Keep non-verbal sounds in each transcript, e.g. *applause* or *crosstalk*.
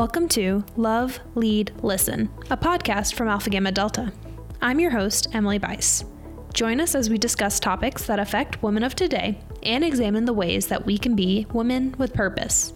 Welcome to Love, Lead, Listen, a podcast from Alpha Gamma Delta. I'm your host, Emily Bice. Join us as we discuss topics that affect women of today and examine the ways that we can be women with purpose.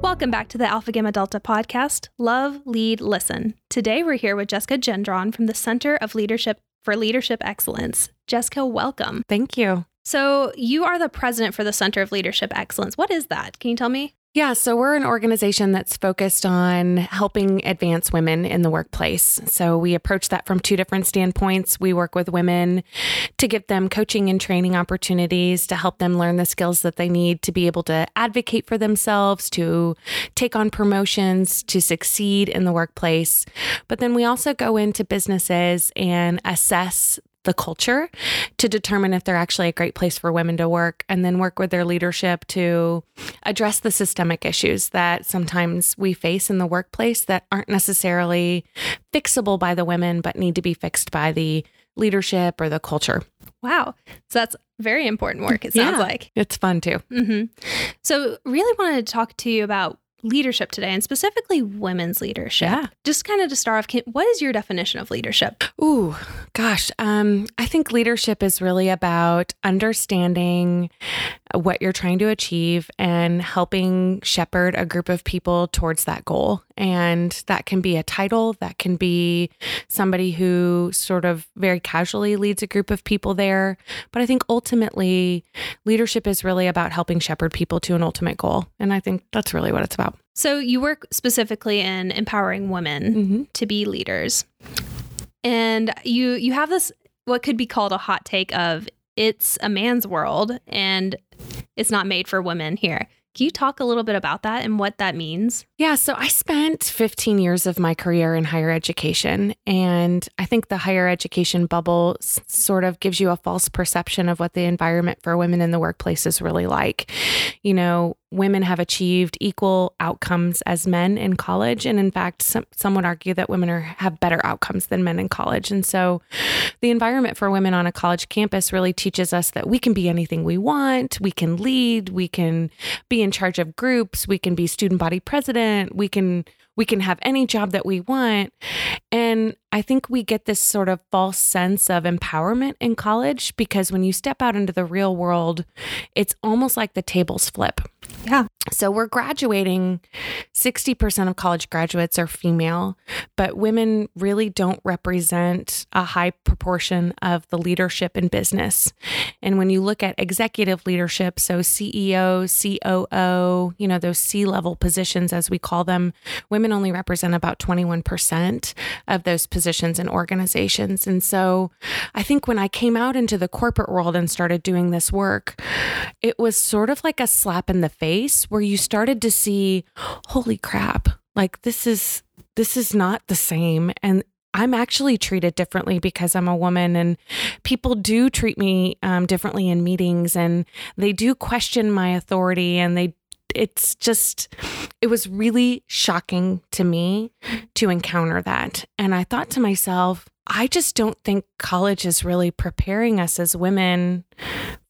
Welcome back to the Alpha Gamma Delta podcast, Love, Lead, Listen. Today we're here with Jessica Gendron from the Center of Leadership for Leadership Excellence. Jessica, welcome. Thank you. So, you are the president for the Center of Leadership Excellence. What is that? Can you tell me? Yeah, so we're an organization that's focused on helping advance women in the workplace. So we approach that from two different standpoints. We work with women to give them coaching and training opportunities to help them learn the skills that they need to be able to advocate for themselves, to take on promotions, to succeed in the workplace. But then we also go into businesses and assess the culture to determine if they're actually a great place for women to work and then work with their leadership to address the systemic issues that sometimes we face in the workplace that aren't necessarily fixable by the women but need to be fixed by the leadership or the culture. Wow. So that's very important work, it sounds Yeah. like. It's fun too. hmm So, really wanted to talk to you about leadership today and specifically women's leadership. Yeah. Just kind of to start off, can, what is your definition of leadership? Ooh, gosh. Um, I think leadership is really about understanding what you're trying to achieve and helping shepherd a group of people towards that goal. And that can be a title, that can be somebody who sort of very casually leads a group of people there. But I think ultimately, leadership is really about helping shepherd people to an ultimate goal. And I think that's really what it's about. So, you work specifically in empowering women Mm-hmm. to be leaders. And you you have this what could be called a hot take of it's a man's world and it's not made for women here. Can you talk a little bit about that and what that means? Yeah, so I spent 15 years of my career in higher education. And I think the higher education bubble s- sort of gives you a false perception of what the environment for women in the workplace is really like. You know, women have achieved equal outcomes as men in college. And in fact, some, some would argue that women are, have better outcomes than men in college. And so the environment for women on a college campus really teaches us that we can be anything we want, we can lead, we can be in charge of groups, we can be student body president, we can we can have any job that we want. And I think we get this sort of false sense of empowerment in college because when you step out into the real world, it's almost like the tables flip. Yeah. So we're graduating, 60% of college graduates are female, but women really don't represent a high proportion of the leadership in business. And when you look at executive leadership, so CEO, COO, you know, those C level positions, as we call them, women only represent about 21% of those positions in organizations. And so I think when I came out into the corporate world and started doing this work, it was sort of like a slap in the face where you started to see, holy crap, like this is this is not the same and I'm actually treated differently because I'm a woman, and people do treat me um, differently in meetings, and they do question my authority, and they. It's just, it was really shocking to me to encounter that. And I thought to myself, I just don't think college is really preparing us as women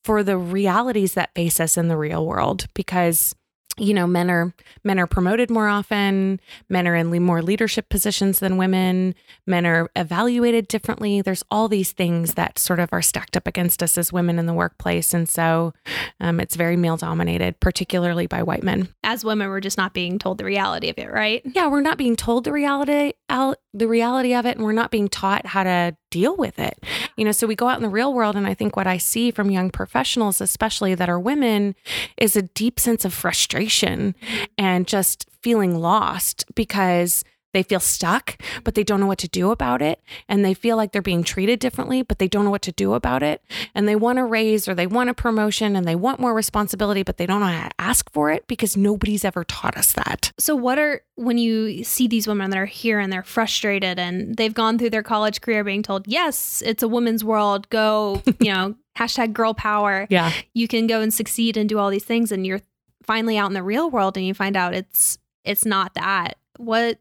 for the realities that face us in the real world because you know men are men are promoted more often men are in more leadership positions than women men are evaluated differently. There's all these things that sort of are stacked up against us as women in the workplace. And so um, it's very male dominated particularly by white men. As women, we're just not being told the reality of it, right? yeah we're not being told the reality al- the reality of it. And we're not being taught how to deal with it. You know so we go out in the real world and i think what i see from young professionals especially that are women is a deep sense of frustration mm-hmm. and just feeling lost because they feel stuck, but they don't know what to do about it. And they feel like they're being treated differently, but they don't know what to do about it. And they want a raise or they want a promotion and they want more responsibility, but they don't know how to ask for it because nobody's ever taught us that. So, what are when you see these women that are here and they're frustrated and they've gone through their college career being told, yes, it's a woman's world, go, *laughs* you know, hashtag girl power, Yeah. you can go and succeed and do all these things, and you're finally out in the real world and you find out it's it's not that. What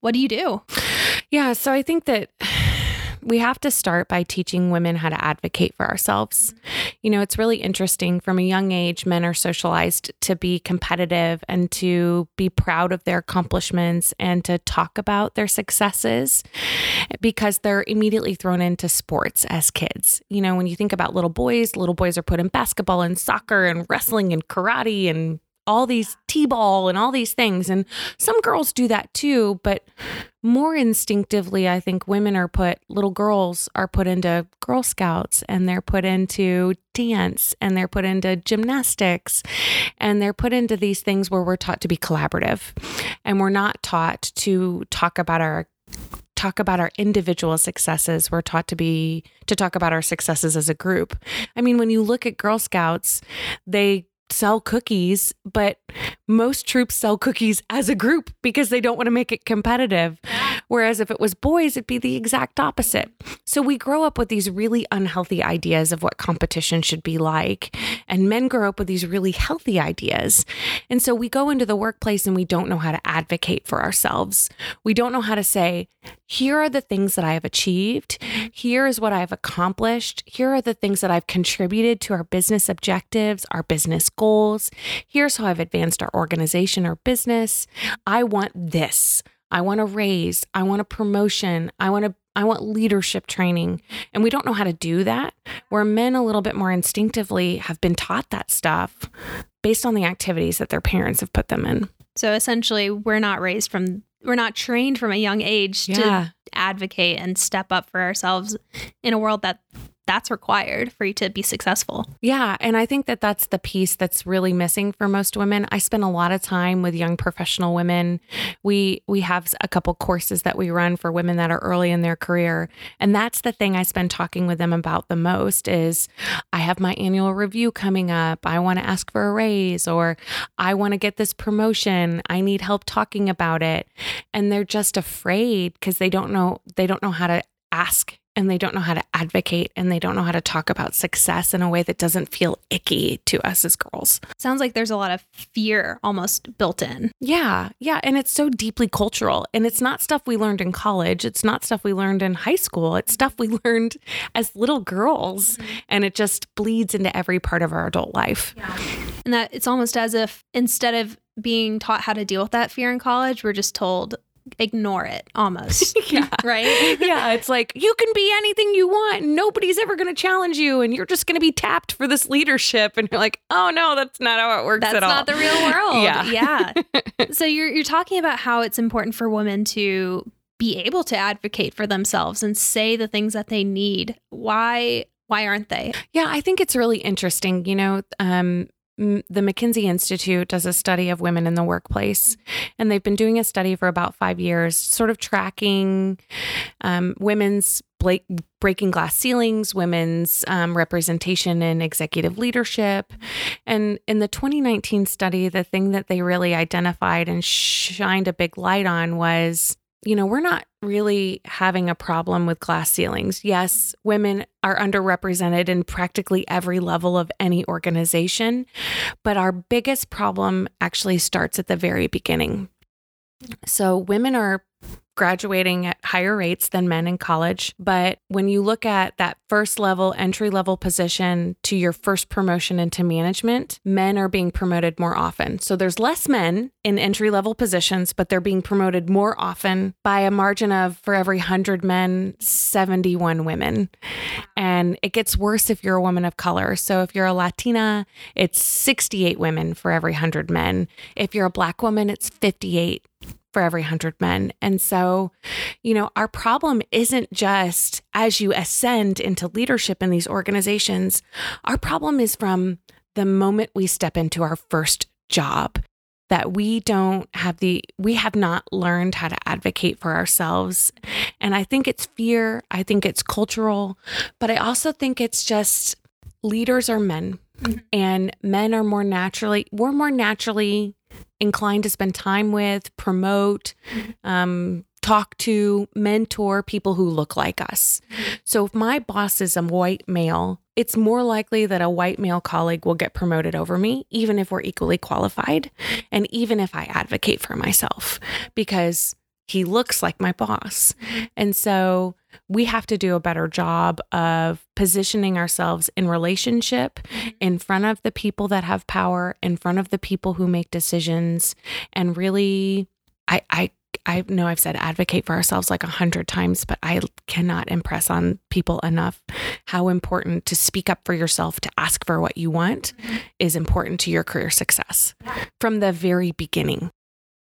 what do you do? Yeah. So I think that we have to start by teaching women how to advocate for ourselves. You know, it's really interesting from a young age, men are socialized to be competitive and to be proud of their accomplishments and to talk about their successes because they're immediately thrown into sports as kids. You know, when you think about little boys, little boys are put in basketball and soccer and wrestling and karate and all these t-ball and all these things. And some girls do that too but more instinctively i think women are put little girls are put into girl scouts and they're put into dance and they're put into gymnastics and they're put into these things where we're taught to be collaborative and we're not taught to talk about our talk about our individual successes. We're taught to be to talk about our successes as a group. I mean when you look at girl scouts they sell cookies, but most troops sell cookies as a group because they don't want to make it competitive. Whereas if it was boys, it'd be the exact opposite. So we grow up with these really unhealthy ideas of what competition should be like. And men grow up with these really healthy ideas. And so we go into the workplace and we don't know how to advocate for ourselves. We don't know how to say, here are the things that I have achieved. Here is what I've accomplished. Here are the things that I've contributed to our business objectives, our business goals. Here's how I've advanced our organization or business. I want this. I want a raise. I want a promotion. I want a I want leadership training. And we don't know how to do that. Where men a little bit more instinctively have been taught that stuff based on the activities that their parents have put them in. So essentially, we're not raised from, we're not trained from a young age Yeah. to advocate and step up for ourselves in a world that that's required for you to be successful. Yeah, and I think that that's the piece that's really missing for most women. I spend a lot of time with young professional women. We we have a couple courses that we run for women that are early in their career, and that's the thing I spend talking with them about the most is I have my annual review coming up. I want to ask for a raise or I want to get this promotion. I need help talking about it. And they're just afraid because they don't know they don't know how to ask and they don't know how to advocate and they don't know how to talk about success in a way that doesn't feel icky to us as girls. Sounds like there's a lot of fear almost built in. Yeah, yeah. And it's so deeply cultural. And it's not stuff we learned in college. It's not stuff we learned in high school. It's stuff we *laughs* learned as little girls. Mm-hmm. And it just bleeds into every part of our adult life. And that it's almost as if instead of being taught how to deal with that fear in college, we're just told ignore it almost. *laughs* Yeah. right? *laughs* yeah, it's like you can be anything you want. Nobody's ever going to challenge you, and you're just going to be tapped for this leadership. And you're like, oh no, that's not how it works That's at all. not the real *laughs* world. Yeah. Yeah. so you're you're talking about how it's important for women to be able to advocate for themselves and say the things that they need. Why why aren't they? Yeah, I think it's really interesting. You know, um, the McKinsey Institute does a study of women in the workplace, and they've been doing a study for about five years, sort of tracking um, women's breaking glass ceilings, women's um, representation in executive leadership. And in the 2019 study, the thing that they really identified and shined a big light on was you know, we're not really having a problem with glass ceilings. Yes, women are underrepresented in practically every level of any organization, but our biggest problem actually starts at the very beginning. So, women are graduating at higher rates than men in college. But when you look at that first level, entry level position to your first promotion into management, men are being promoted more often. So there's less men in entry level positions, but they're being promoted more often by a margin of for every 100 men, 71 women. And it gets worse if you're a woman of color. So if you're a Latina, it's 68 women for every 100 men. If you're a black woman, it's 58 for every 100 men. And so, you know, our problem isn't just as you ascend into leadership in these organizations, our problem is from the moment we step into our first job that we don't have the we have not learned how to advocate for ourselves and i think it's fear i think it's cultural but i also think it's just leaders are men mm-hmm. and men are more naturally we're more naturally inclined to spend time with promote mm-hmm. um, talk to mentor people who look like us. Mm-hmm. So if my boss is a white male it's more likely that a white male colleague will get promoted over me even if we're equally qualified mm-hmm. and even if i advocate for myself. Because he looks like my boss. Mm-hmm. And so we have to do a better job of positioning ourselves in relationship mm-hmm. in front of the people that have power, in front of the people who make decisions, and really, I, I, I know I've said advocate for ourselves like a hundred times, but I cannot impress on people enough how important to speak up for yourself, to ask for what you want mm-hmm. is important to your career success from the very beginning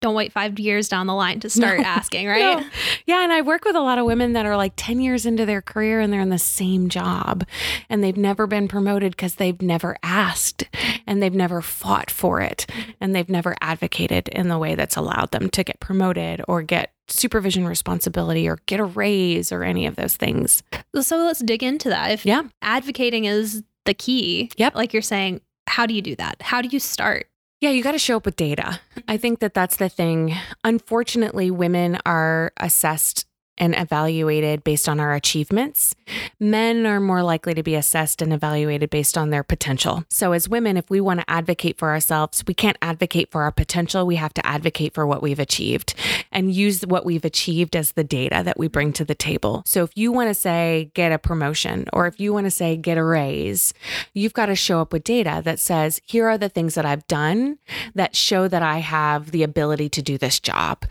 don't wait five years down the line to *laughs* start no, asking, right? No. Yeah. And I work with a lot of women that are like 10 years into their career and they're in the same job and they've never been promoted because they've never asked and they've never fought for it mm-hmm. and they've never advocated in the way that's allowed them to get promoted or get supervision responsibility or get a raise or any of those things. So let's dig into that. If yeah. advocating is the key, yep. like you're saying, how do you do that? How do you start? Yeah, you got to show up with data. I think that that's the thing. Unfortunately, women are assessed and evaluated based on our achievements. Men are more likely to be assessed and evaluated based on their potential. So, as women, if we want to advocate for ourselves, we can't advocate for our potential. We have to advocate for what we've achieved and use what we've achieved as the data that we bring to the table. So, if you want to say get a promotion or if you want to say get a raise, you've got to show up with data that says, here are the things that I've done that show that I have the ability to do this job.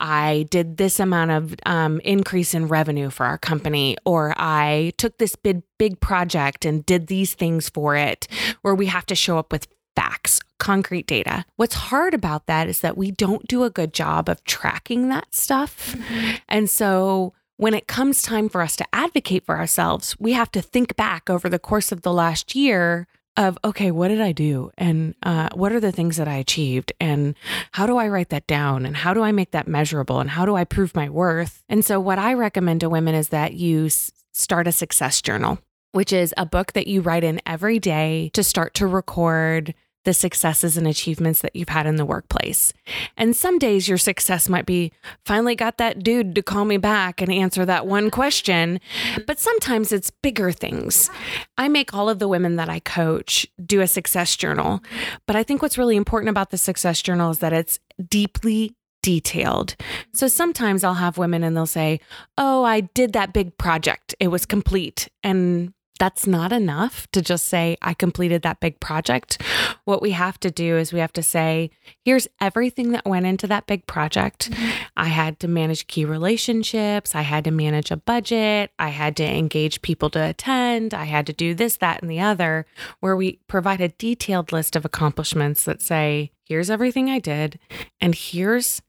I did this amount of um, increase in revenue for our company, or I took this big, big project and did these things for it, where we have to show up with facts, concrete data. What's hard about that is that we don't do a good job of tracking that stuff. Mm-hmm. And so when it comes time for us to advocate for ourselves, we have to think back over the course of the last year of okay what did i do? And uh, what are the things that i achieved? And how do i write that down? And how do i make that measurable? And how do i prove my worth? And so what i recommend to women is that you s- start a success journal which is a book that you write in every day to start to record the successes and achievements that you've had in the workplace. And some days your success might be finally got that dude to call me back and answer that one question. But sometimes it's bigger things. I make all of the women that I coach do a success journal. But I think what's really important about the success journal is that it's deeply detailed. So sometimes I'll have women and they'll say, Oh, I did that big project. It was complete. And that's not enough to just say, I completed that big project. What we have to do is we have to say, here's everything that went into that big project. Mm-hmm. I had to manage key relationships. I had to manage a budget. I had to engage people to attend. I had to do this, that, and the other, where we provide a detailed list of accomplishments that say, here's everything I did, and here's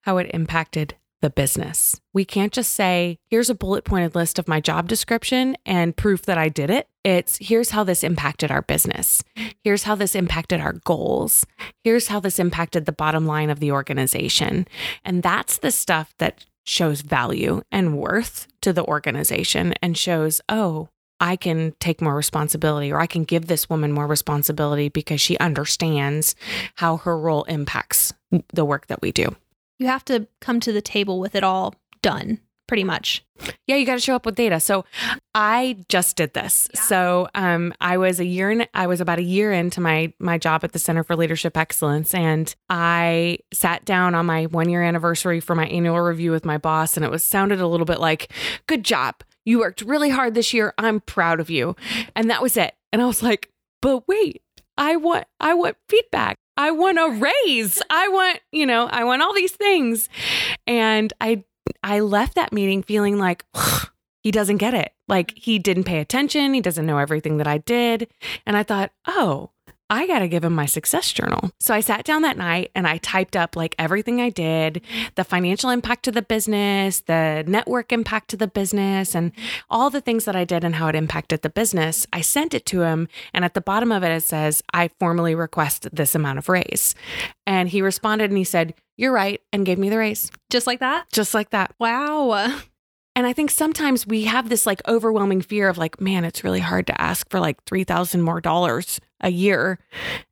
how it impacted the business. We can't just say, here's a bullet pointed list of my job description and proof that I did it. It's here's how this impacted our business. Here's how this impacted our goals. Here's how this impacted the bottom line of the organization. And that's the stuff that shows value and worth to the organization and shows, oh, I can take more responsibility or I can give this woman more responsibility because she understands how her role impacts the work that we do you have to come to the table with it all done pretty much. Yeah, you got to show up with data. So I just did this. Yeah. So um, I was a year in, I was about a year into my my job at the Center for Leadership Excellence, and I sat down on my one year anniversary for my annual review with my boss, and it was sounded a little bit like, "Good job, you worked really hard this year. I'm proud of you," and that was it. And I was like, "But wait, I want I want feedback. I want a raise. I want, you know, I want all these things. And I I left that meeting feeling like he doesn't get it. Like he didn't pay attention, he doesn't know everything that I did. And I thought, "Oh, I got to give him my success journal. So I sat down that night and I typed up like everything I did, the financial impact to the business, the network impact to the business, and all the things that I did and how it impacted the business. I sent it to him. And at the bottom of it, it says, I formally request this amount of raise. And he responded and he said, You're right, and gave me the raise. Just like that? Just like that. Wow. And I think sometimes we have this like overwhelming fear of like, man, it's really hard to ask for like 3000 more dollars a year.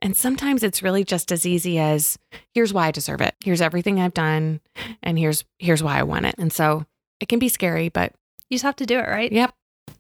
And sometimes it's really just as easy as here's why I deserve it. Here's everything I've done and here's here's why I want it. And so it can be scary, but you just have to do it, right? Yep.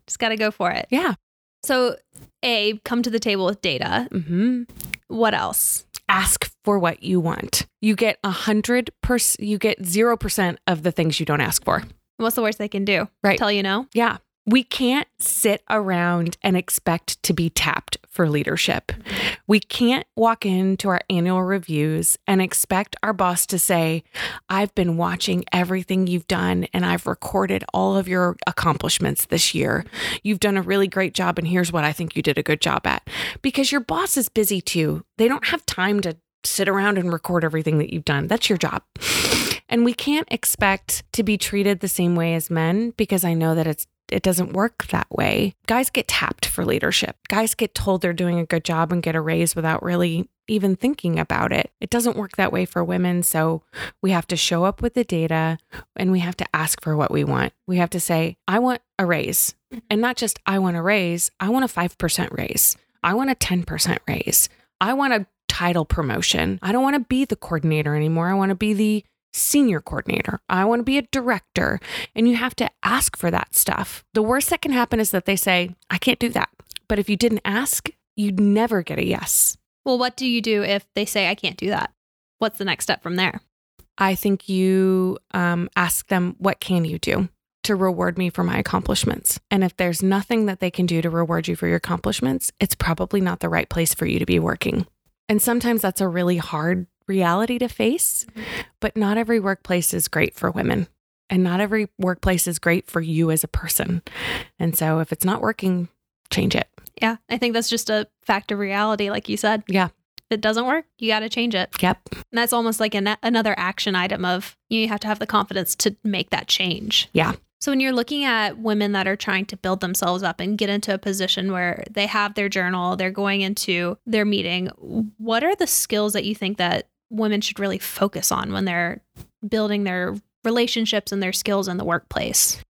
Just got to go for it. Yeah. So, A, come to the table with data. hmm What else? Ask for what you want. You get a hundred percent, you get 0% of the things you don't ask for. What's the worst they can do? Right. Tell you no? Yeah. We can't sit around and expect to be tapped for leadership. Mm-hmm. We can't walk into our annual reviews and expect our boss to say, I've been watching everything you've done and I've recorded all of your accomplishments this year. You've done a really great job, and here's what I think you did a good job at. Because your boss is busy too. They don't have time to sit around and record everything that you've done. That's your job. And we can't expect to be treated the same way as men because I know that it's it doesn't work that way. Guys get tapped for leadership. Guys get told they're doing a good job and get a raise without really even thinking about it. It doesn't work that way for women. So we have to show up with the data and we have to ask for what we want. We have to say, I want a raise. And not just I want a raise, I want a 5% raise. I want a 10% raise. I want a title promotion. I don't want to be the coordinator anymore. I want to be the senior coordinator. I want to be a director. And you have to ask for that stuff. The worst that can happen is that they say, I can't do that. But if you didn't ask, you'd never get a yes. Well, what do you do if they say, I can't do that? What's the next step from there? I think you um, ask them, What can you do to reward me for my accomplishments? And if there's nothing that they can do to reward you for your accomplishments, it's probably not the right place for you to be working. And sometimes that's a really hard reality to face, mm-hmm. but not every workplace is great for women. And not every workplace is great for you as a person. And so if it's not working, change it. Yeah, I think that's just a fact of reality, like you said. Yeah. If it doesn't work, you got to change it. Yep. And that's almost like an, another action item of you have to have the confidence to make that change. Yeah. So when you're looking at women that are trying to build themselves up and get into a position where they have their journal, they're going into their meeting, what are the skills that you think that women should really focus on when they're building their relationships and their skills in the workplace?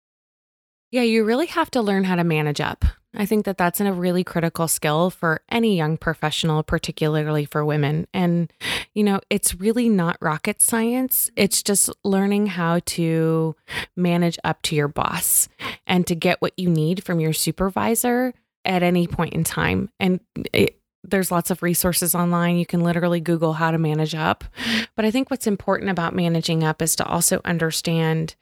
Yeah, you really have to learn how to manage up. I think that that's a really critical skill for any young professional, particularly for women. And, you know, it's really not rocket science. It's just learning how to manage up to your boss and to get what you need from your supervisor at any point in time. And it, there's lots of resources online. You can literally Google how to manage up. But I think what's important about managing up is to also understand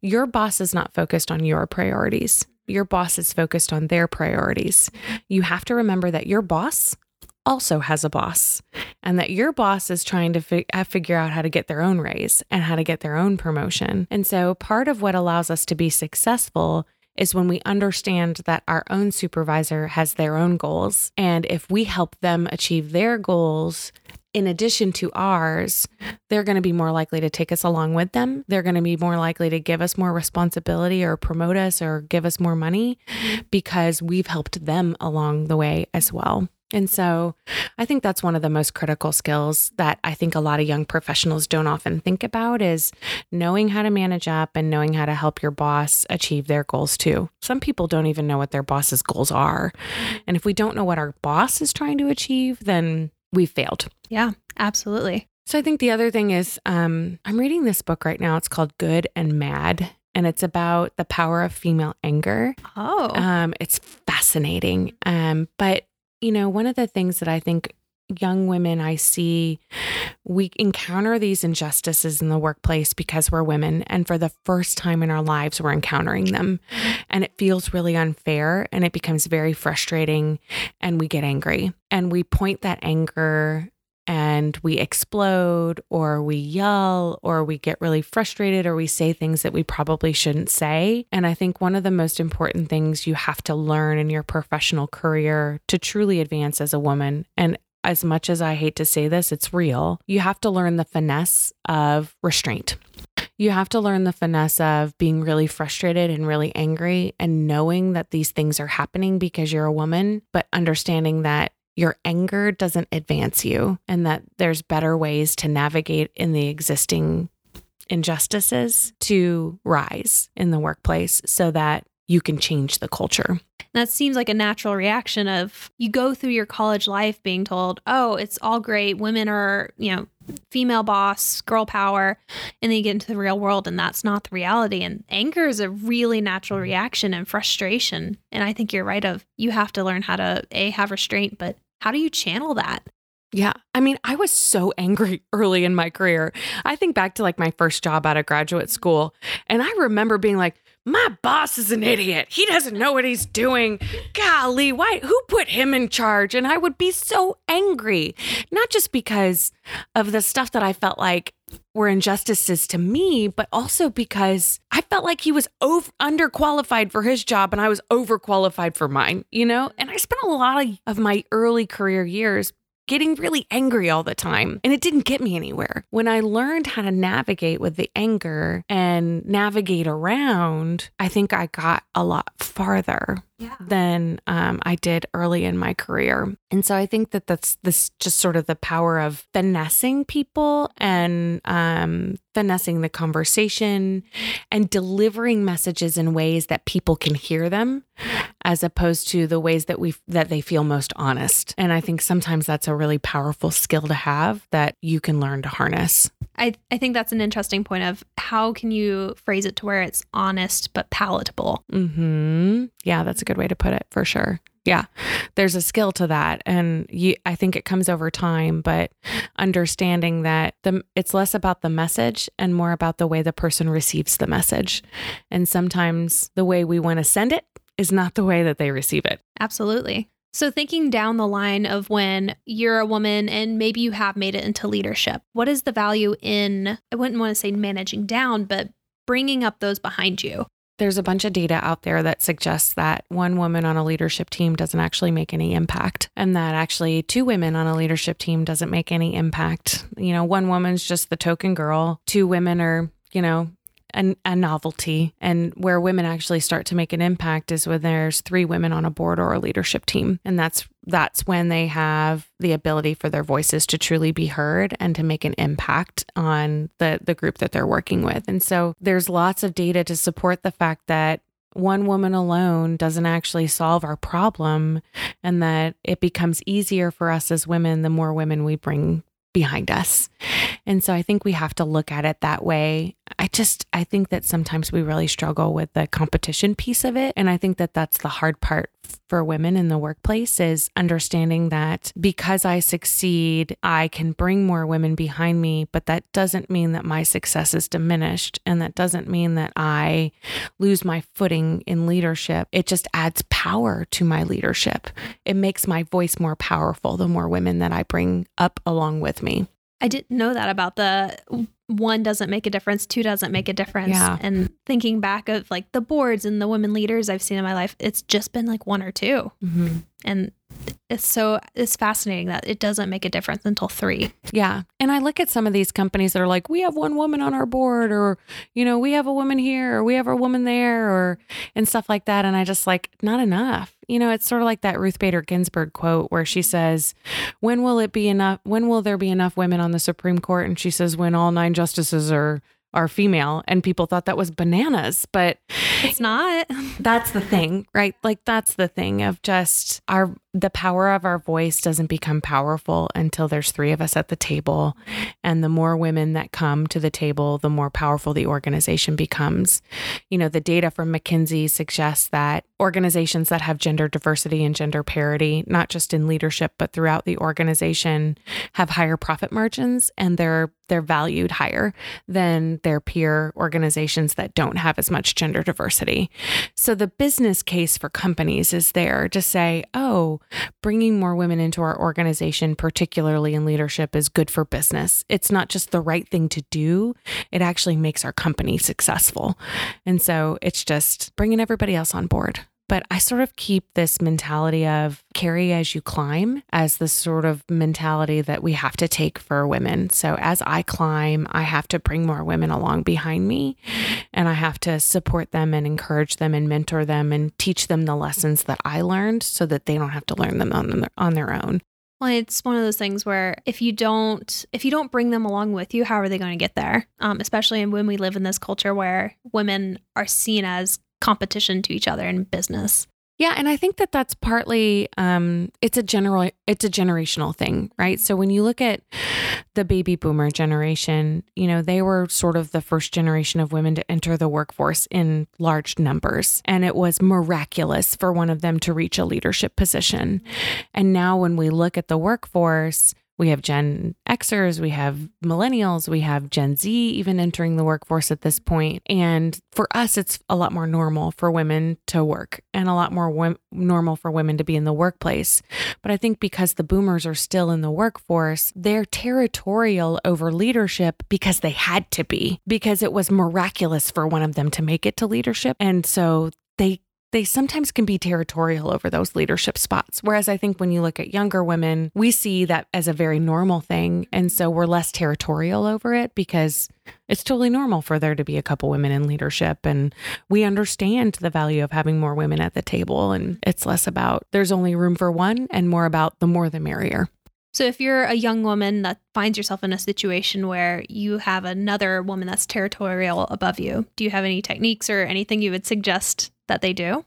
your boss is not focused on your priorities your boss is focused on their priorities. You have to remember that your boss also has a boss and that your boss is trying to fi- uh, figure out how to get their own raise and how to get their own promotion. And so part of what allows us to be successful is when we understand that our own supervisor has their own goals. And if we help them achieve their goals, in addition to ours, they're going to be more likely to take us along with them. They're going to be more likely to give us more responsibility or promote us or give us more money because we've helped them along the way as well. And so I think that's one of the most critical skills that I think a lot of young professionals don't often think about is knowing how to manage up and knowing how to help your boss achieve their goals too. Some people don't even know what their boss's goals are. And if we don't know what our boss is trying to achieve, then we've failed. Yeah, absolutely. So I think the other thing is um, I'm reading this book right now. It's called Good and Mad, and it's about the power of female anger. Oh, Um, it's fascinating. Um, but you know, one of the things that I think young women I see, we encounter these injustices in the workplace because we're women, and for the first time in our lives, we're encountering them, mm-hmm. and it feels really unfair, and it becomes very frustrating, and we get angry, and we point that anger. And we explode, or we yell, or we get really frustrated, or we say things that we probably shouldn't say. And I think one of the most important things you have to learn in your professional career to truly advance as a woman, and as much as I hate to say this, it's real. You have to learn the finesse of restraint. You have to learn the finesse of being really frustrated and really angry and knowing that these things are happening because you're a woman, but understanding that your anger doesn't advance you and that there's better ways to navigate in the existing injustices to rise in the workplace so that you can change the culture. that seems like a natural reaction of you go through your college life being told, "Oh, it's all great. Women are, you know, female boss, girl power." And then you get into the real world and that's not the reality. And anger is a really natural reaction and frustration. And I think you're right of you have to learn how to a have restraint, but how do you channel that? Yeah. I mean, I was so angry *laughs* early in my career. I think back to like my first job out of graduate school, and I remember being like, my boss is an idiot. He doesn't know what he's doing. Golly, why who put him in charge? And I would be so angry, not just because of the stuff that I felt like were injustices to me, but also because I felt like he was over underqualified for his job and I was overqualified for mine, you know? And I spent a lot of, of my early career years getting really angry all the time. And it didn't get me anywhere. When I learned how to navigate with the anger and navigate around, I think I got a lot farther yeah. than um, I did early in my career. And so I think that that's this just sort of the power of finessing people and um, finessing the conversation and delivering messages in ways that people can hear them as opposed to the ways that we that they feel most honest. And I think sometimes that's a really powerful skill to have that you can learn to harness. I, I think that's an interesting point of how can you phrase it to where it's honest but palatable. Mm-hmm. Yeah, that's a good way to put it for sure. Yeah, there's a skill to that, and you, I think it comes over time. But understanding that the it's less about the message and more about the way the person receives the message, and sometimes the way we want to send it is not the way that they receive it. Absolutely. So, thinking down the line of when you're a woman and maybe you have made it into leadership, what is the value in, I wouldn't want to say managing down, but bringing up those behind you? There's a bunch of data out there that suggests that one woman on a leadership team doesn't actually make any impact, and that actually two women on a leadership team doesn't make any impact. You know, one woman's just the token girl, two women are, you know, a, a novelty. And where women actually start to make an impact is when there's three women on a board or a leadership team. And that's that's when they have the ability for their voices to truly be heard and to make an impact on the the group that they're working with. And so there's lots of data to support the fact that one woman alone doesn't actually solve our problem and that it becomes easier for us as women the more women we bring behind us. And so I think we have to look at it that way. I just, I think that sometimes we really struggle with the competition piece of it. And I think that that's the hard part for women in the workplace is understanding that because I succeed, I can bring more women behind me, but that doesn't mean that my success is diminished. And that doesn't mean that I lose my footing in leadership. It just adds power to my leadership. It makes my voice more powerful the more women that I bring up along with me. I didn't know that about the one doesn't make a difference, two doesn't make a difference. Yeah. And thinking back of like the boards and the women leaders I've seen in my life, it's just been like one or 2 mm-hmm. And it's so it's fascinating that it doesn't make a difference until three. Yeah. And I look at some of these companies that are like, we have one woman on our board, or, you know, we have a woman here, or we have a woman there, or, and stuff like that. And I just like, not enough. You know, it's sort of like that Ruth Bader Ginsburg quote where she says, when will it be enough? When will there be enough women on the Supreme Court? And she says, when all nine justices are are female and people thought that was bananas but it's not. that's the thing right? Like that's the thing of just our the power of our voice doesn't become powerful until there's three of us at the table. And the more women that come to the table the more powerful the organization becomes. You know the data from mckinsey suggests that organizations that have gender diversity and gender parity not just in leadership but throughout the organization have higher profit margins and they're they're valued higher than their peer organizations that don't have as much gender diversity. So the business case for companies is there to say, oh, bringing more women into our organization, particularly in leadership, is good for business. It's not just the right thing to do, it actually makes our company successful. And so it's just bringing everybody else on board. But I sort of keep this mentality of carry as you climb as the sort of mentality that we have to take for women. So as I climb, I have to bring more women along behind me and I have to support them and encourage them and mentor them and teach them the lessons that I learned so that they don't have to learn them on their, on their own. Well, it's one of those things where if you don't if you don't bring them along with you, how are they going to get there? Um, especially when we live in this culture where women are seen as competition to each other in business. Yeah, and I think that that's partly um, it's a general it's a generational thing, right? So when you look at the baby boomer generation, you know, they were sort of the first generation of women to enter the workforce in large numbers, and it was miraculous for one of them to reach a leadership position. And now when we look at the workforce, we have Gen Xers, we have millennials, we have Gen Z even entering the workforce at this point. And for us, it's a lot more normal for women to work and a lot more w- normal for women to be in the workplace. But I think because the boomers are still in the workforce, they're territorial over leadership because they had to be, because it was miraculous for one of them to make it to leadership. And so they they sometimes can be territorial over those leadership spots. Whereas I think when you look at younger women, we see that as a very normal thing. And so we're less territorial over it because it's totally normal for there to be a couple women in leadership. And we understand the value of having more women at the table. And it's less about there's only room for one and more about the more the merrier. So if you're a young woman that finds yourself in a situation where you have another woman that's territorial above you, do you have any techniques or anything you would suggest that they do?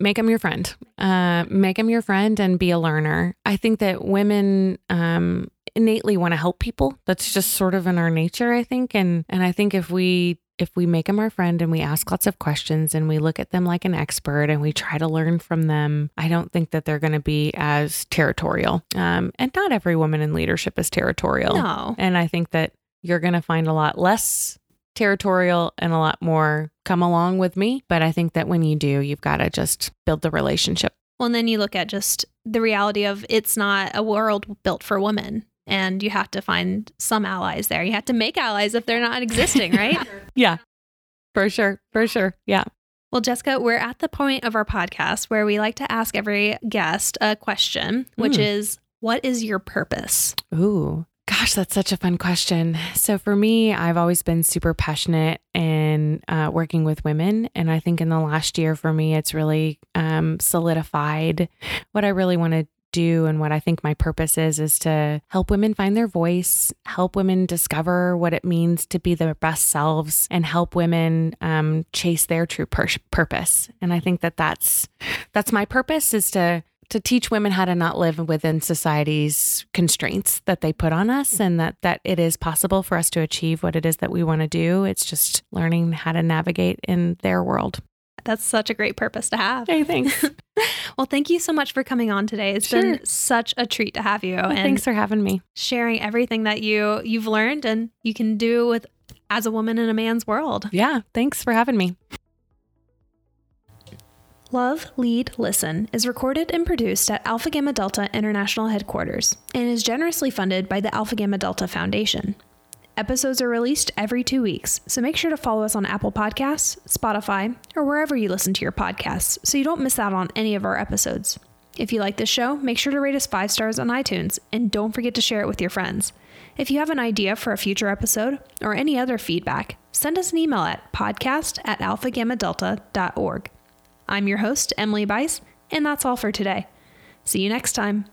Make them your friend. Uh, make them your friend and be a learner. I think that women um, innately want to help people. That's just sort of in our nature, I think. And and I think if we if we make them our friend and we ask lots of questions and we look at them like an expert and we try to learn from them, I don't think that they're going to be as territorial. Um, and not every woman in leadership is territorial. No. And I think that you're going to find a lot less territorial and a lot more come along with me. But I think that when you do, you've got to just build the relationship. Well, and then you look at just the reality of it's not a world built for women. And you have to find some allies there. You have to make allies if they're not existing, right? *laughs* yeah, for sure. For sure. Yeah. Well, Jessica, we're at the point of our podcast where we like to ask every guest a question, which Mm. is what is your purpose? Ooh, gosh, that's such a fun question. So for me, I've always been super passionate in uh, working with women, and I think in the last year for me, it's really um, solidified what I really want to do and what I think my purpose is is to help women find their voice, help women discover what it means to be their best selves, and help women um, chase their true pur- purpose. And I think that that's that's my purpose is to to teach women how to not live within society's constraints that they put on us and that that it is possible for us to achieve what it is that we want to do it's just learning how to navigate in their world That's such a great purpose to have. hey thanks *laughs* Well, thank you so much for coming on today. It's Sure. been such a treat to have you and thanks for having me sharing everything that you you've learned and you can do with as a woman in a man's world. yeah thanks for having me Love, Lead, Listen is recorded and produced at Alpha Gamma Delta International Headquarters and is generously funded by the Alpha Gamma Delta Foundation. Episodes are released every two weeks, so make sure to follow us on Apple Podcasts, Spotify, or wherever you listen to your podcasts so you don't miss out on any of our episodes. If you like this show, make sure to rate us five stars on iTunes and don't forget to share it with your friends. If you have an idea for a future episode or any other feedback, send us an email at podcast at alphagammadelta.org. I'm your host, Emily Bice, and that's all for today. See you next time.